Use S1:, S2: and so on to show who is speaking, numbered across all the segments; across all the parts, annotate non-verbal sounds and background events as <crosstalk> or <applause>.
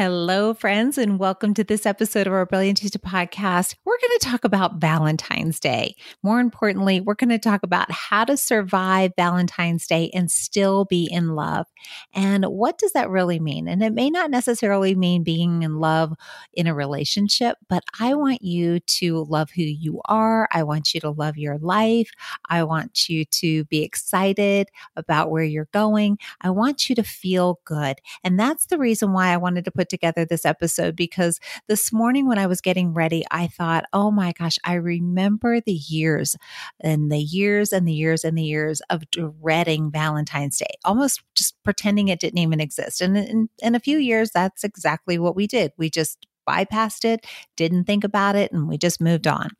S1: Hello, friends, and welcome to this episode of our Brilliantista podcast. We're going to talk about Valentine's Day. More importantly, we're going to talk about how to survive Valentine's Day and still be in love. And what does that really mean? And it may not necessarily mean being in love in a relationship, but I want you to love who you are. I want you to love your life. I want you to be excited about where you're going. I want you to feel good. And that's the reason why I wanted to put together this episode because this morning when I was getting ready, I thought, oh my gosh, I remember the years and the years and the years and the years of dreading Valentine's Day, almost just pretending it didn't even exist. And in, in a few years, that's exactly what we did. We just bypassed it, didn't think about it, and we just moved on.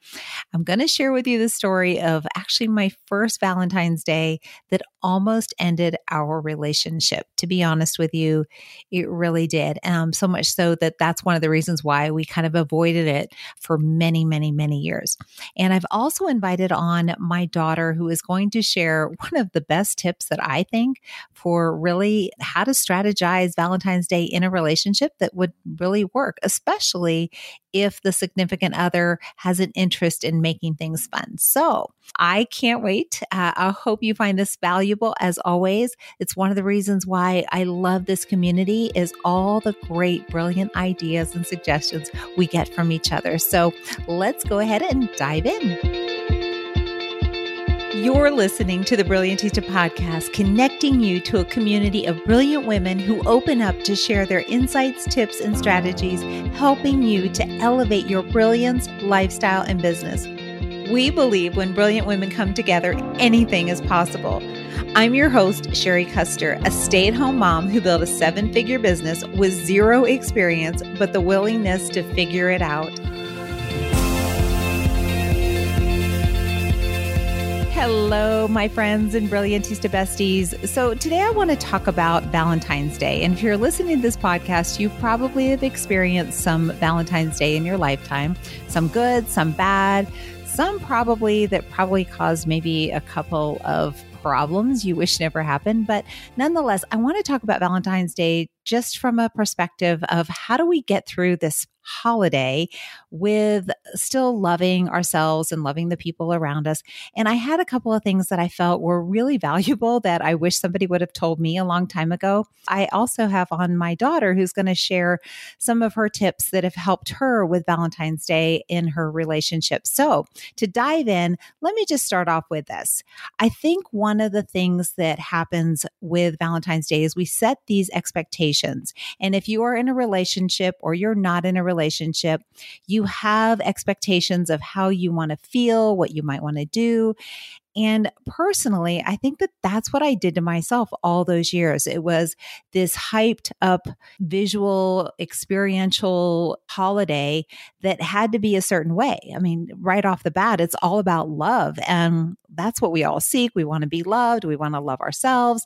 S1: I'm going to share with you the story of actually my first Valentine's Day that almost ended our relationship. To be honest with you, it really did. Um, so much so that that's one of the reasons why we kind of avoided it for many, many, many years. And I've also invited on my daughter who is going to share <laughs> one of the best tips that I think for really how to strategize Valentine's Day in a relationship that would really work, especially especially if the significant other has an interest in making things fun. So I can't wait. Uh, I hope you find this valuable as always. It's one of the reasons why I love this community is all the great, brilliant ideas and suggestions we get from each other. So let's go ahead and dive in. You're listening to the Brilliantista podcast, connecting you to a community of brilliant women who open up to share their insights, tips, and strategies, helping you to elevate your brilliance, lifestyle, and business. We believe when brilliant women come together, anything is possible. I'm your host, Shari Custer, a stay at home mom who built a seven figure business with zero experience, but the willingness to figure it out. Hello, my friends and Brilliantista besties. So, today I want to talk about Valentine's Day. And if you're listening to this podcast, you probably have experienced some Valentine's Day in your lifetime, some good, some bad, some probably that probably caused maybe a couple of problems you wish never happened. But nonetheless, I want to talk about Valentine's Day just from a perspective of how do we get through this holiday with still loving ourselves and loving the people around us. And I had a couple of things that I felt were really <laughs> valuable that I wish somebody would have told me a long time ago. I also have on my daughter who's going to share some of her tips that have helped her with Valentine's Day in her relationship. So, to dive in, let me just start off with this. I think one of the things that happens with Valentine's Day is we set these expectations. And if you are in a relationship or you're not in a relationship, you have expectations of how you want to feel, what you might want to do. And personally, I think that that's what I did to myself all those years. It was this hyped up visual, experiential holiday that had to be a certain way. I mean, right off the bat, it's all about love. And that's what we all seek. We want to be loved, we want to love ourselves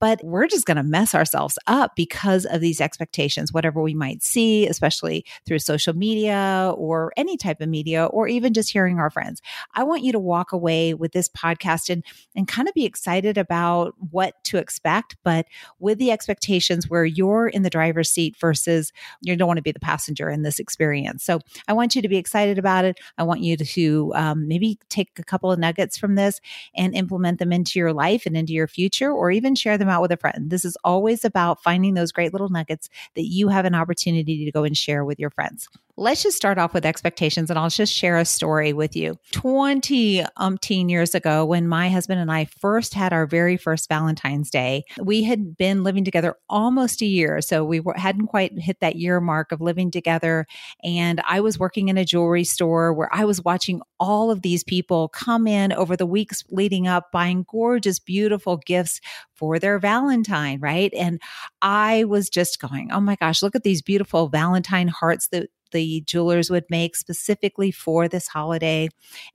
S1: but we're just going to mess ourselves up because of these expectations, whatever we might see, especially through social media or any type of media, or even just hearing our friends. I want you to walk away with this podcast and, and kind of be excited about what to expect, but with the expectations where you're in the driver's seat versus you don't want to be the passenger in this experience. So I want you to be excited about it. I want you to um, maybe take a couple of nuggets from this and implement them into your life and into your future, or even share them them out with a friend. This is always about finding those great little nuggets that you have an opportunity to go and share with your friends let's just start off with expectations and I'll just share a story with you. 20 umpteen years ago, when my husband and I first had our very first Valentine's Day, we had been living together almost a year. So we were, hadn't quite hit that year mark of living together. And I was working in a jewelry store where I was watching all of these people come in over the weeks leading up, buying gorgeous, beautiful gifts for their Valentine, right? And I was just going, oh my gosh, look at these beautiful Valentine hearts that the jewelers would make specifically for this holiday.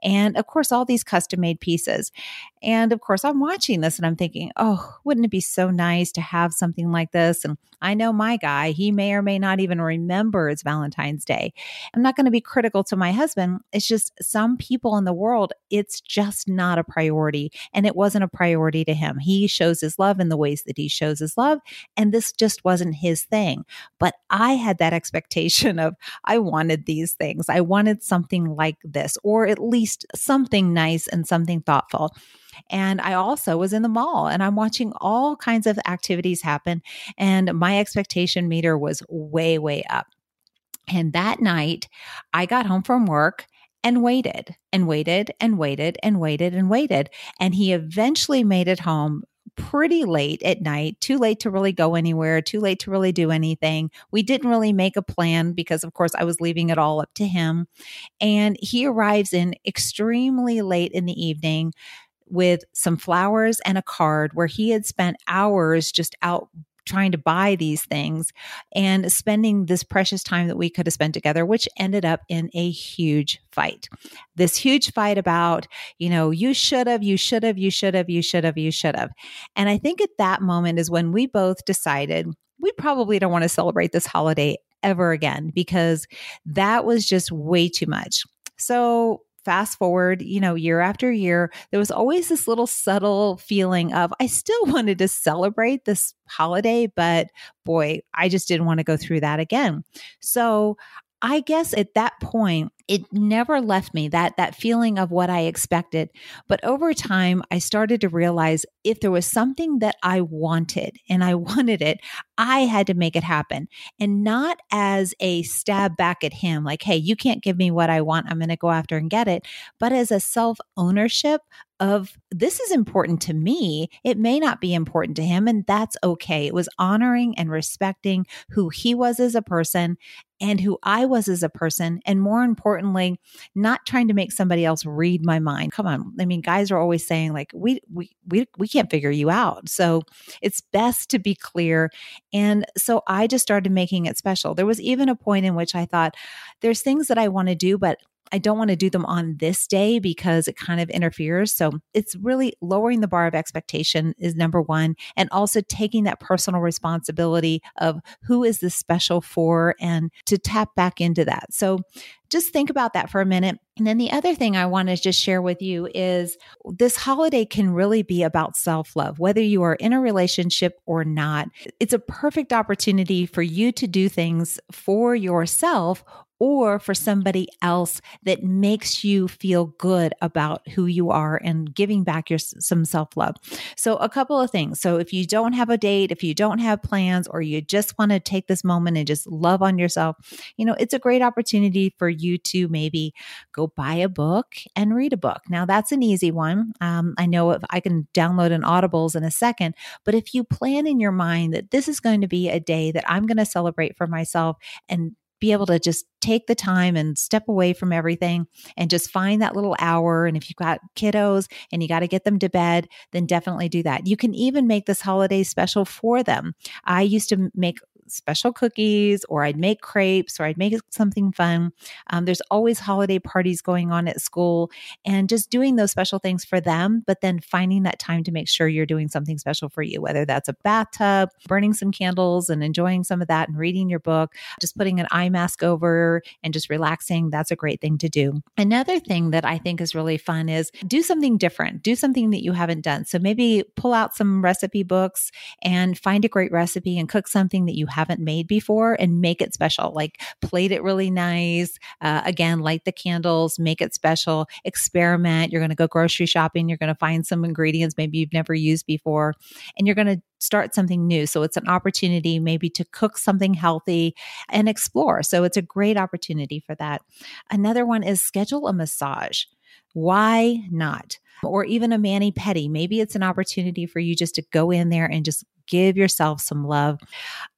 S1: And of course, all these custom made pieces. And of course, I'm watching this and I'm thinking, oh, wouldn't it be so nice to have something like this? And I know my guy, he may or may not even remember it's Valentine's Day. I'm not going to be critical to my husband. It's just some people in the world, it's just not a priority. And it wasn't a priority to him. He shows his love in the ways that he shows his love. And this just wasn't his thing. But I had that expectation of, I wanted these things. I wanted something like this, or at least something nice and something thoughtful. And I also was in the mall and I'm watching all kinds of activities happen. And my expectation meter was way, way up. And that night, I got home from work and waited and waited and waited and waited and waited. And he eventually made it home pretty late at night, too late to really go anywhere, too late to really do anything. We didn't really make a plan because, of course, I was leaving it all up to him. And he arrives in extremely late in the evening with some flowers and a card where he had spent hours just out trying to buy these things and spending this precious time that we could have spent together, which ended up in a huge fight. This huge fight about, you know, you should have, you should have, you should have, you should have, you should have. And I think at that moment is when we both decided we probably don't want to celebrate this holiday ever again because that was just way too much. So fast forward, you know, year after year, there was always this little subtle feeling of I still <laughs> wanted to celebrate this holiday, but boy, I just didn't want to go through that again. So I guess at that point, it never left me that that feeling of what I expected. But over time, I started to realize if there was something that I wanted and I <laughs> wanted it, I had to make it happen. And not as a stab back at him, like, hey, you can't give me what I want. I'm going to go after and get it. But as a self ownership of this is important to me. It may not be important to him, and that's okay. It was honoring and respecting who he was as a person and who I was as a person. And more importantly, not trying to make somebody else read my mind. Come on. I mean, guys are always saying, like, we we we we can't figure you out. So it's best to be clear. And so I just started making it special. There was even a point in which I thought, there's things that I want to do, but I don't want to do them on this day because it kind of interferes. So it's really lowering the bar of expectation is number one. And also taking that personal responsibility of who is this special for and to tap back into that. So just think about that for a minute. And then the other thing I want to just share with you is this holiday can really be about self love, whether you are in a relationship or not. It's a perfect opportunity for you to do things for yourself or for somebody else that makes you feel good about who you are and giving back your some self-love. So a couple of things. So if you don't have a date, if you don't have plans or you just want to take this moment and just love on yourself, you know, it's a great opportunity for you to maybe go buy a book and read a book. Now that's an easy one. Um, I know if I can download an Audibles in a second, but if you plan in your mind that this is going to be a day that I'm going to celebrate for myself and be able to just take the time and step away from everything and just find that little hour. And if you've got kiddos and you got to get them to bed, then definitely do that. You can even make this holiday special for them. I used to make special cookies or I'd make crepes or I'd make something fun. Um, there's always holiday parties going on at school and just doing those special things for them, but then finding that time to make sure you're doing something special for you, whether that's a bathtub, burning some candles and enjoying some of that and reading your book, just putting an eye mask over and just relaxing. That's a great thing to do. Another thing that I think is really fun is do something different, do something that you haven't done. So maybe pull out some recipe books and find a great recipe and cook something that you haven't made before and make it special. Like plate it really nice. Uh, again, light the candles, make it special, experiment. You're going to go grocery shopping. You're going to find some ingredients maybe you've never used before, and you're going to start something new. So it's an opportunity maybe to cook something healthy and explore. So it's a great opportunity for that. Another one is schedule a massage. Why not? Or even a mani pedi. Maybe it's an opportunity for you just to go in there and just give yourself some love.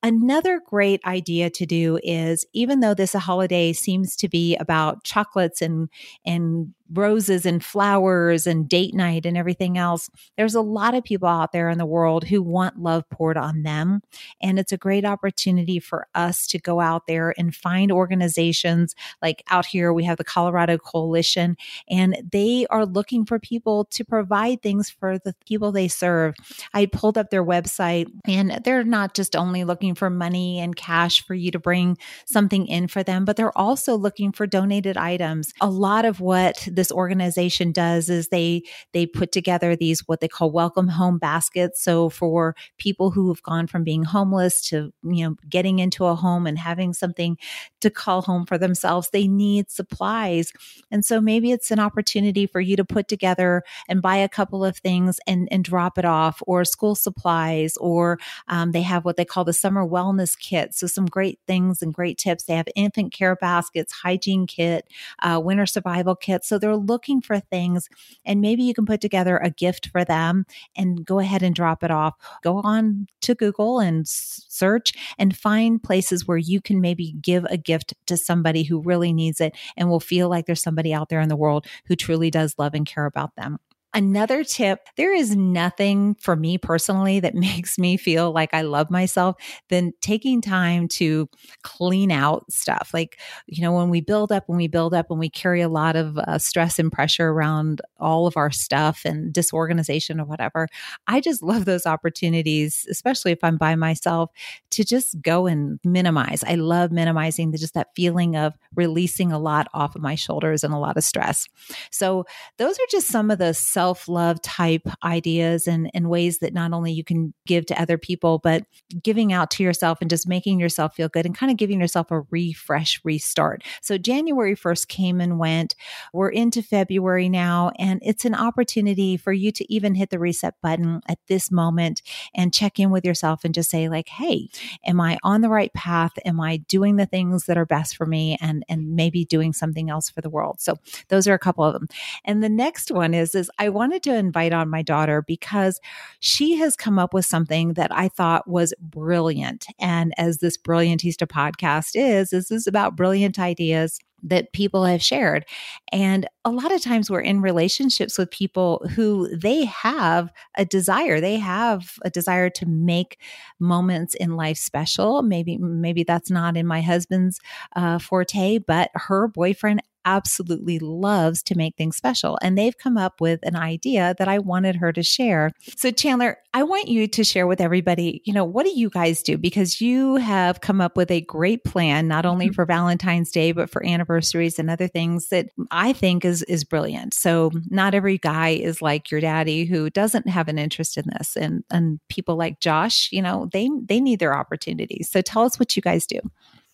S1: Another great idea to do is even though this a holiday seems to be about chocolates and and roses and flowers and date night and everything else. There's a lot of people out there in the world who want love poured on them. And it's a great opportunity for us to go out there and find organizations like out here, we have the Colorado Coalition, and they are looking for people to provide things for the people they serve. I pulled up their website and they're not just only looking for money and cash for you to bring something in for them, but they're also looking for donated items. A lot of what this organization does is they they put together these what they call welcome home baskets. So for people who have gone from being homeless to you know getting into a home and having something to call home for themselves, they need supplies. And so maybe it's an opportunity for you to put together and buy a couple of things and, and drop it off, or school supplies, or um, they have what they call the summer wellness kit. So some great things and great tips. They have infant care baskets, hygiene kit, uh, winter survival kit. So they're looking for things, and maybe you can put together a gift for them and go ahead and drop it off. Go on to Google and search and find places where you can maybe give a gift to somebody who really needs it and will feel like there's somebody out there in the world who truly does love and care about them. Another tip there is nothing for me personally that <laughs> makes me feel like I love myself than taking time to clean out stuff. Like, you know, when we build up, when we build up, and we carry a lot of uh, stress and pressure around all of our stuff and disorganization or whatever, I just love those opportunities, especially if I'm by myself, to just go and minimize. I love minimizing the, just that feeling of releasing a lot off of my shoulders and a lot of stress. So, those are just some of the self self love type ideas and, and ways that not only you can give to other people, but giving out to yourself and just making yourself feel good and kind of giving yourself a refresh, restart. So January 1st came and went. We're into February now, and it's an opportunity for you to even hit the reset button at this moment and check in with yourself and just say, like, hey, am I on the right path? Am I doing the things that are best for me and and maybe doing something else for the world? So those are a couple of them. And the next one is is I wanted to invite on my daughter because she has come up with something that I thought was brilliant. And as this Brilliantista podcast is, this is about brilliant ideas that people have shared. And a lot of times we're in relationships with people who they have a desire. They have a desire to make moments in life special. Maybe, maybe that's not in my husband's uh, forte, but her boyfriend absolutely loves to make things special. And they've come up with an idea that I wanted her to share. So, Chandler, I want you to share with everybody, you know, what do you guys do? Because you have come up with a great plan, not only mm-hmm. for Valentine's Day, but for anniversaries and other things that I think is, is brilliant. So, not every guy is like your daddy who doesn't have an interest in this. And, and people like Josh, you know, they, they need their opportunities. So, tell us what you guys do.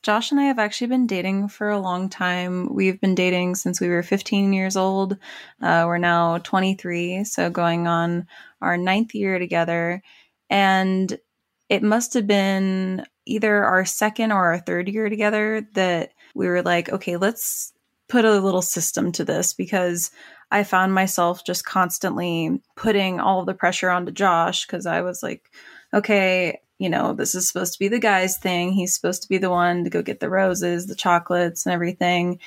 S2: Josh and I have actually been dating for a long time. We've been dating since we were 15 years old. Uh, we're now 23, so going on our ninth year together. And it must have been either our second or our third year together that we were like, okay, let's put a little system to this because I found myself just constantly putting all the pressure onto Josh because I was like, okay, you know, this is supposed to be the guy's thing. He's supposed to be the one to go get the roses, the chocolates, and everything.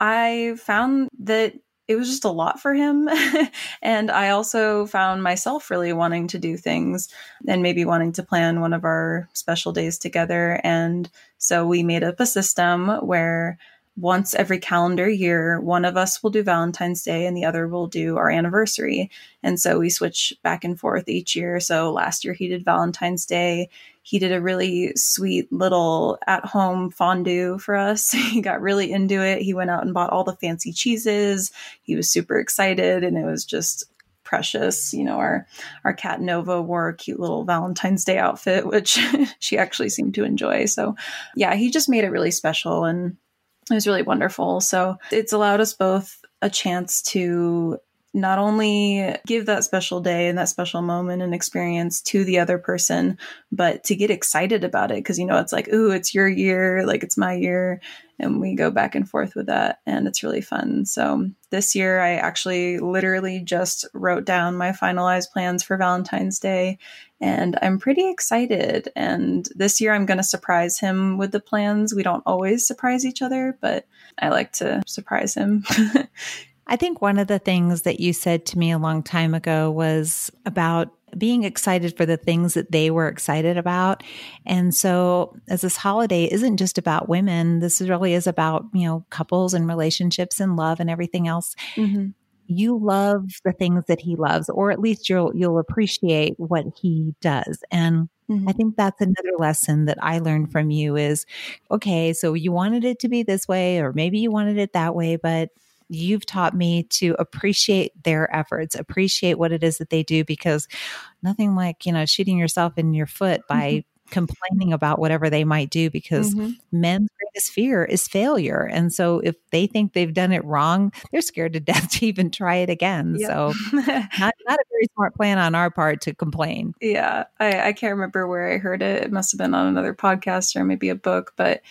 S2: I found that it was just a lot for him. <laughs> and I also found myself really wanting to do things and maybe wanting to plan one of our special days together. And so we made up a system where once every calendar year, one of us will do Valentine's Day and the other will do our anniversary. And so we switch back and forth each year. So last year he did Valentine's Day. He did a really sweet little at home fondue for us. <laughs> he got really into it. He went out and bought all the fancy cheeses. He was super excited and it was just precious. You know, our our cat Nova wore a cute little Valentine's Day outfit, <laughs> which she actually seemed to enjoy. So, yeah, he just made it really special, and it was really wonderful. So it's allowed us both a chance to not only give that special day and that special moment and experience to the other person, but to get excited about it. Cause you know, it's like, ooh, it's your year, like it's my year. And we go back and forth with that. And it's really fun. So this year, I actually literally just wrote down my finalized plans for Valentine's Day. And I'm pretty excited. And this year, I'm going to surprise him with the plans. We don't always surprise each other, but I like to surprise him. <laughs>
S1: I think one of the things that you said to me a long time ago was about being excited for the things that they were excited about. And so as this holiday isn't just about women, this really is about, you know, couples and relationships and love and everything else. Mm-hmm. You love the things that he loves, or at least you'll you'll appreciate what he does. And Mm-hmm. I think that's another lesson that I learned from you is okay, so you wanted it to be this way, or maybe you wanted it that way, but you've taught me to appreciate their efforts, appreciate what it is that they do, because nothing like, you know, shooting yourself in your foot by mm-hmm. complaining about whatever they might do, because mm-hmm. men's greatest fear is failure. And so if they think they've done it wrong, they're scared to <laughs> death to even try it again. Yep. So <laughs> not, not a very smart plan on our part to complain.
S2: Yeah. I, I can't remember where I heard it. It must have been on another podcast or maybe a book, but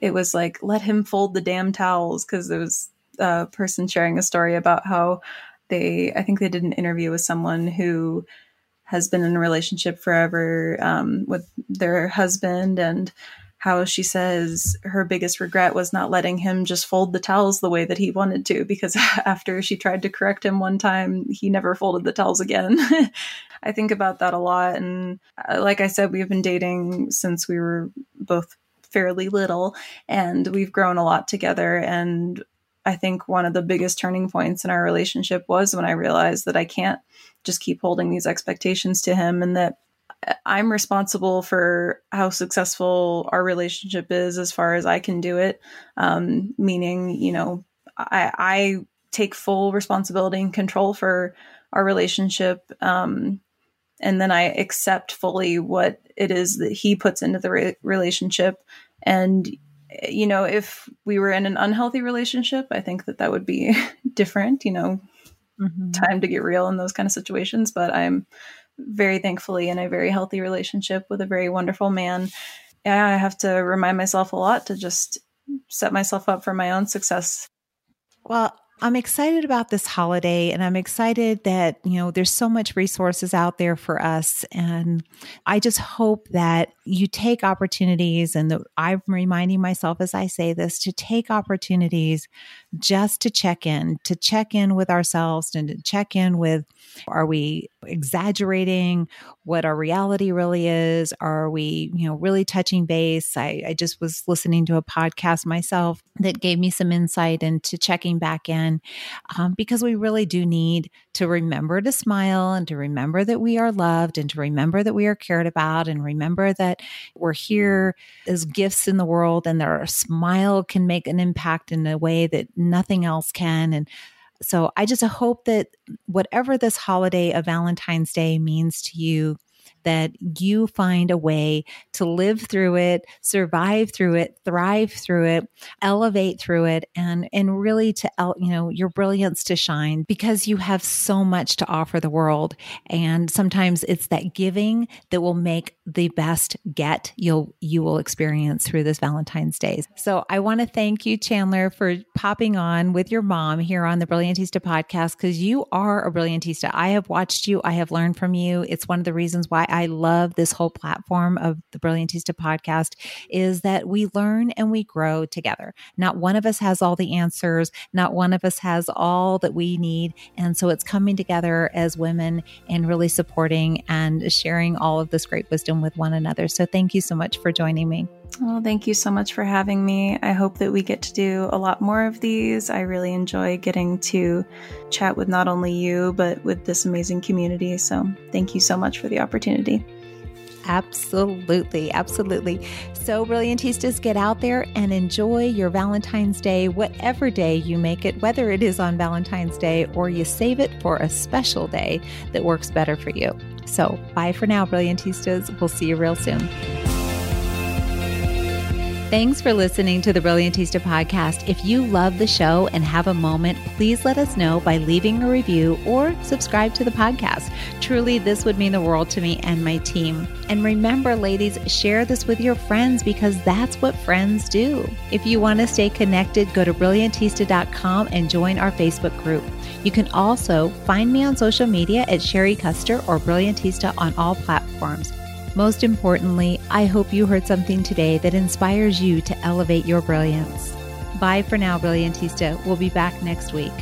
S2: it was like, let him fold the damn towels because it was a person sharing a story about how they, I think they did an interview with someone who has been in a relationship forever um, with their husband and how she says her biggest regret was not letting him just fold the towels the way that he wanted to because <laughs> after she tried to correct him one time he never folded the towels again. <laughs> I think about that a lot and uh, like i said we've been dating since we were both fairly little and we've grown a lot together and I think one of the biggest turning points in our relationship was when I realized that I can't just keep holding these expectations to him and that I'm responsible for how successful our relationship is as far as I can do it. Um, meaning, you know, I, I, take full responsibility and control for our relationship. Um, and then I accept fully what it is that he puts into the re- relationship. And you know, if we were in an unhealthy relationship, I think that that would be <laughs> different, you know, mm-hmm. time to get real in those kind of situations. But I'm very thankfully in a very healthy relationship with a very wonderful man. Yeah, I have to remind myself a lot to just set myself up for my own success.
S1: Well, I'm excited about this holiday and I'm excited that, you know, there's so much resources out there for us. And I just hope that you take opportunities and the, I'm reminding myself as I say this to take opportunities just to check in, to check in with ourselves and to check in with are we exaggerating what our reality really is? Are we, you know, really touching base? I, I just was listening to a podcast myself that gave me some insight into checking back in um, because we really do need to remember to smile and to remember that we are loved and to remember that we are cared about and remember that we're here as gifts in the world and our smile can make an impact in a way that nothing else can. And so I just hope that whatever this holiday of Valentine's Day means to you, that you find a way to live through it, survive through it, thrive through it, elevate through it, and and really to you know your brilliance to shine because you have so much to offer the world. And sometimes it's that giving that will make the best get you'll you will experience through this Valentine's Day. So I want to thank you, Chandler, for popping on with your mom here on the Brilliantista podcast because you are a Brilliantista. I have watched you, I have learned from you. It's one of the reasons why I love this whole platform of the Brilliantista podcast is that we learn and we grow together. Not one of us has all the answers, not one of us has all that we need. And so it's coming together as women and really supporting and sharing all of this great wisdom with one another. So thank you so much for joining me.
S2: Well, thank you so much for having me. I hope that we get to do a lot more of these. I really enjoy getting to chat with not only you, but with this amazing community. So, thank you so much for the opportunity.
S1: Absolutely. Absolutely. So, Brilliantistas, get out there and enjoy your Valentine's Day, whatever day you make it, whether it is on Valentine's Day or you save it for a special day that works better for you. So, bye for now, Brilliantistas. We'll see you real soon. Thanks for listening to the Brilliantista podcast. If you love the show and have a moment, please let us know by leaving a review or subscribe to the podcast. Truly, this would mean the world to me and my team. And remember, ladies, share this with your friends because that's what friends do. If you want to stay connected, go to brilliantista.com and join our Facebook group. You can also find me on social media at Shari Custer or Brilliantista on all platforms. Most importantly, I hope you heard something today that inspires you to elevate your brilliance. Bye for now, Brilliantista. We'll be back next week.